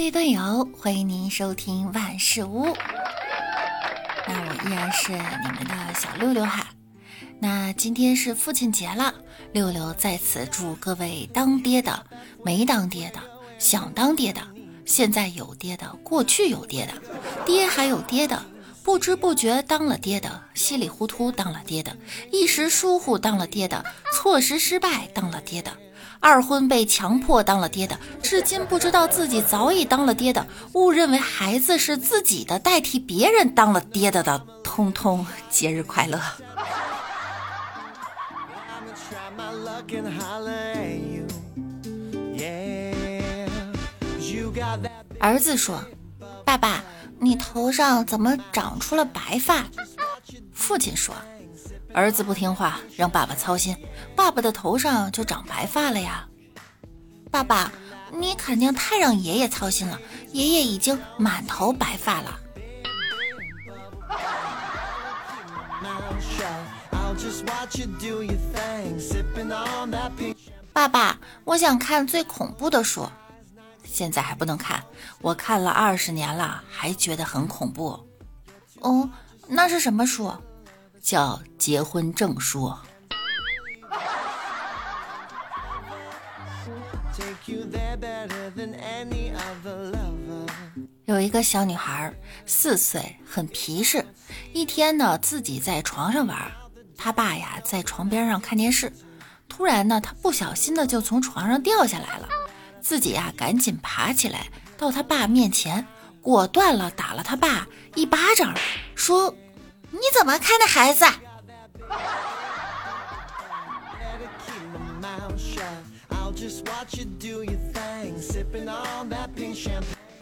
各位段友，欢迎您收听万事屋。那我依然是你们的小六六哈。那今天是父亲节了，六六在此祝各位当爹的、没当爹的、想当爹的、现在有爹的、过去有爹的、爹还有爹的、不知不觉当了爹的、稀里糊涂当了爹的、一时疏忽当了爹的、错失失败当了爹的。二婚被强迫当了爹的，至今不知道自己早已当了爹的，误认为孩子是自己的，代替别人当了爹的的，通通节日快乐。儿子说：“爸爸，你头上怎么长出了白发？”父亲说。儿子不听话，让爸爸操心，爸爸的头上就长白发了呀。爸爸，你肯定太让爷爷操心了，爷爷已经满头白发了。爸爸，我想看最恐怖的书，现在还不能看，我看了二十年了，还觉得很恐怖。哦，那是什么书？叫结婚证书。有一个小女孩，四岁，很皮实。一天呢，自己在床上玩，她爸呀在床边上看电视。突然呢，她不小心的就从床上掉下来了，自己呀赶紧爬起来，到他爸面前，果断了打了他爸一巴掌，说。你怎么看的孩子？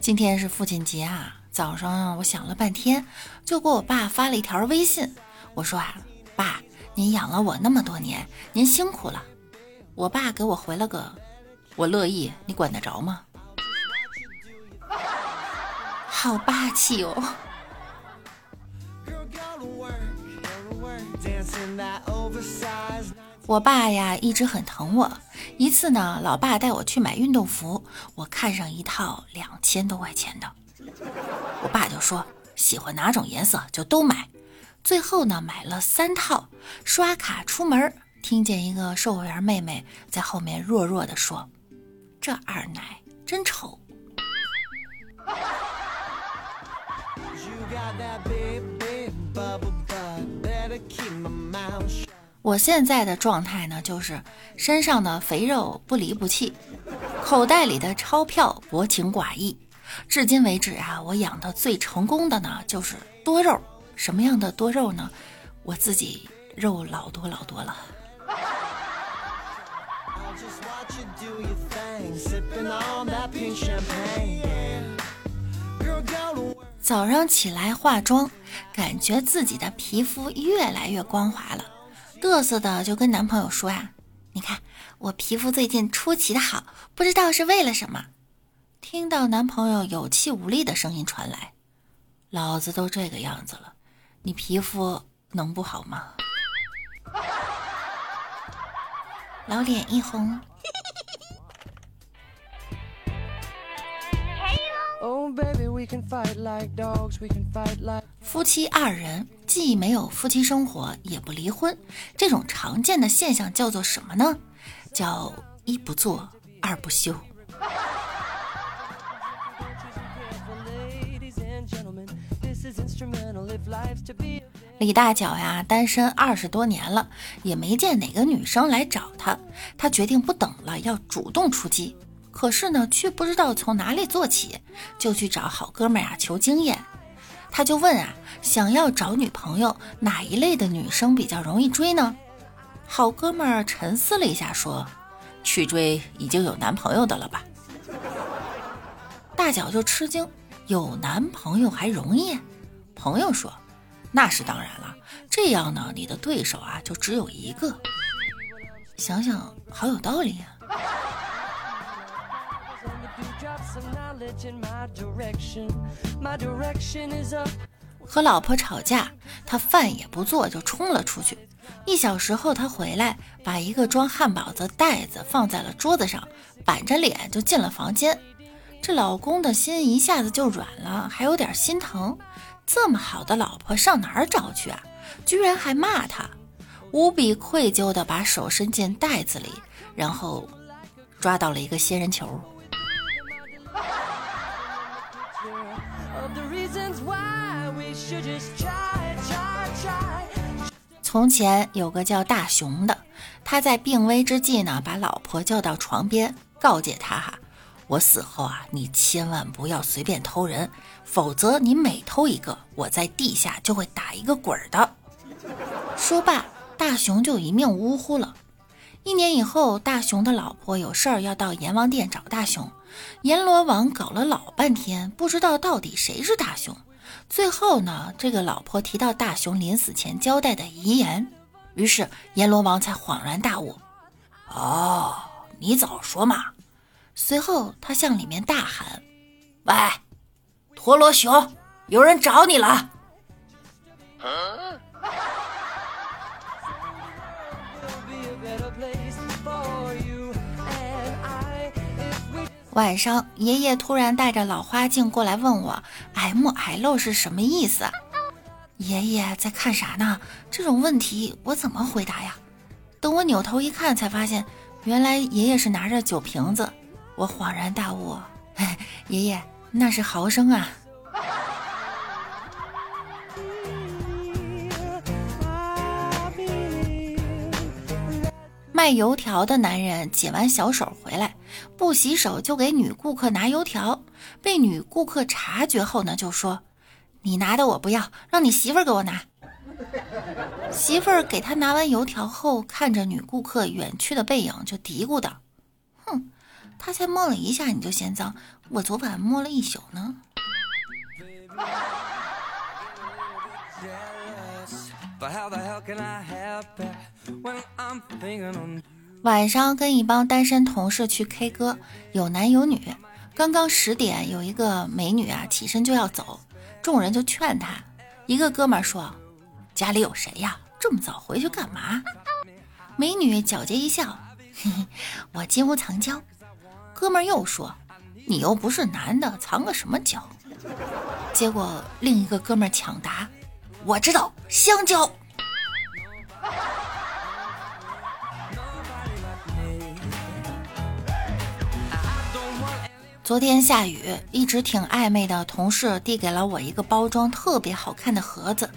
今天是父亲节啊！早上我想了半天，就给我爸发了一条微信。我说啊，爸，您养了我那么多年，您辛苦了。我爸给我回了个，我乐意，你管得着吗？好霸气哦！我爸呀，一直很疼我。一次呢，老爸带我去买运动服，我看上一套两千多块钱的，我爸就说喜欢哪种颜色就都买。最后呢，买了三套，刷卡出门，听见一个售货员妹妹在后面弱弱的说：“这二奶真丑。”我现在的状态呢，就是身上的肥肉不离不弃，口袋里的钞票薄情寡义。至今为止啊，我养的最成功的呢，就是多肉。什么样的多肉呢？我自己肉老多老多了。早上起来化妆，感觉自己的皮肤越来越光滑了，嘚瑟的就跟男朋友说呀：“你看我皮肤最近出奇的好，不知道是为了什么。”听到男朋友有气无力的声音传来：“老子都这个样子了，你皮肤能不好吗？” 老脸一红。夫妻二人既没有夫妻生活，也不离婚，这种常见的现象叫做什么呢？叫一不做二不休。李大脚呀，单身二十多年了，也没见哪个女生来找他，他决定不等了，要主动出击。可是呢，却不知道从哪里做起，就去找好哥们儿啊求经验。他就问啊，想要找女朋友，哪一类的女生比较容易追呢？好哥们儿沉思了一下，说：“去追已经有男朋友的了吧？”大脚就吃惊，有男朋友还容易？朋友说：“那是当然了，这样呢，你的对手啊就只有一个。”想想好有道理呀。和老婆吵架，他饭也不做就冲了出去。一小时后，他回来，把一个装汉堡的袋子放在了桌子上，板着脸就进了房间。这老公的心一下子就软了，还有点心疼。这么好的老婆上哪儿找去啊？居然还骂他，无比愧疚的把手伸进袋子里，然后抓到了一个仙人球。从前有个叫大雄的，他在病危之际呢，把老婆叫到床边，告诫他哈：“我死后啊，你千万不要随便偷人，否则你每偷一个，我在地下就会打一个滚的。”说罢，大雄就一命呜呼了。一年以后，大雄的老婆有事儿要到阎王殿找大雄，阎罗王搞了老半天，不知道到底谁是大雄。最后呢，这个老婆提到大雄临死前交代的遗言，于是阎罗王才恍然大悟：“哦，你早说嘛！”随后他向里面大喊：“喂，陀螺熊，有人找你了！”晚上，爷爷突然带着老花镜过来问我：“M L 是什么意思？”爷爷在看啥呢？这种问题我怎么回答呀？等我扭头一看，才发现原来爷爷是拿着酒瓶子。我恍然大悟：“ 爷爷，那是毫升啊！”卖油条的男人解完小手回来，不洗手就给女顾客拿油条，被女顾客察觉后呢，就说：“你拿的我不要，让你媳妇儿给我拿。”媳妇儿给他拿完油条后，看着女顾客远去的背影，就嘀咕道：“哼，他才摸了一下你就嫌脏，我昨晚摸了一宿呢。”晚上跟一帮单身同事去 K 歌，有男有女。刚刚十点，有一个美女啊起身就要走，众人就劝她。一个哥们说：“家里有谁呀？这么早回去干嘛？”美女皎洁一笑：“嘿嘿，我金屋藏娇。”哥们又说：“你又不是男的，藏个什么娇？”结果另一个哥们抢答：“我知道，香蕉。”昨天下雨，一直挺暧昧的同事递给了我一个包装特别好看的盒子，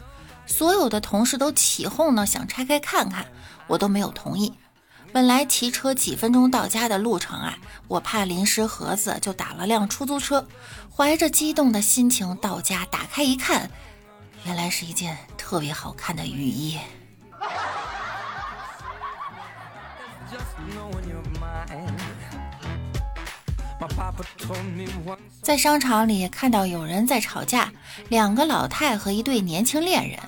所有的同事都起哄呢，想拆开看看，我都没有同意。本来骑车几分钟到家的路程啊，我怕淋湿盒子，就打了辆出租车，怀着激动的心情到家，打开一看，原来是一件特别好看的雨衣。在商场里看到有人在吵架，两个老太和一对年轻恋人。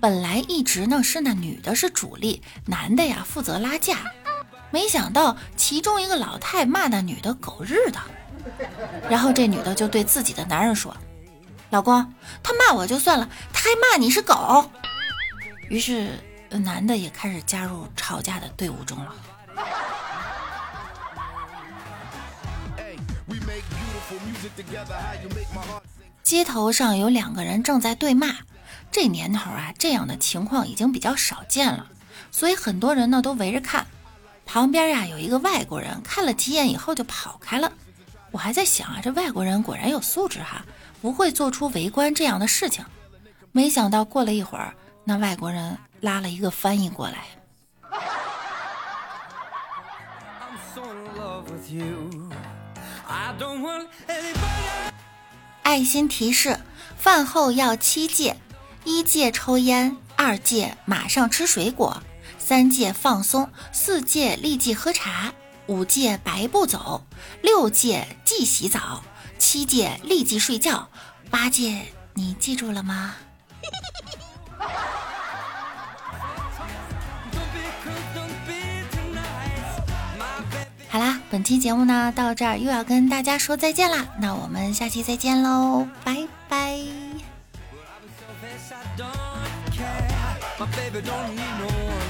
本来一直呢是那女的是主力，男的呀负责拉架。没想到其中一个老太骂那女的狗日的，然后这女的就对自己的男人说：“老公，他骂我就算了，他还骂你是狗。”于是男的也开始加入吵架的队伍中了。街头上有两个人正在对骂，这年头啊，这样的情况已经比较少见了，所以很多人呢都围着看。旁边呀有一个外国人，看了几眼以后就跑开了。我还在想啊，这外国人果然有素质哈，不会做出围观这样的事情。没想到过了一会儿，那外国人拉了一个翻译过来。爱心提示：饭后要七戒：一戒抽烟，二戒马上吃水果，三戒放松，四戒立即喝茶，五戒白不走，六戒即洗澡，七戒立即睡觉，八戒你记住了吗？本期节目呢到这儿又要跟大家说再见啦，那我们下期再见喽，拜拜。Well,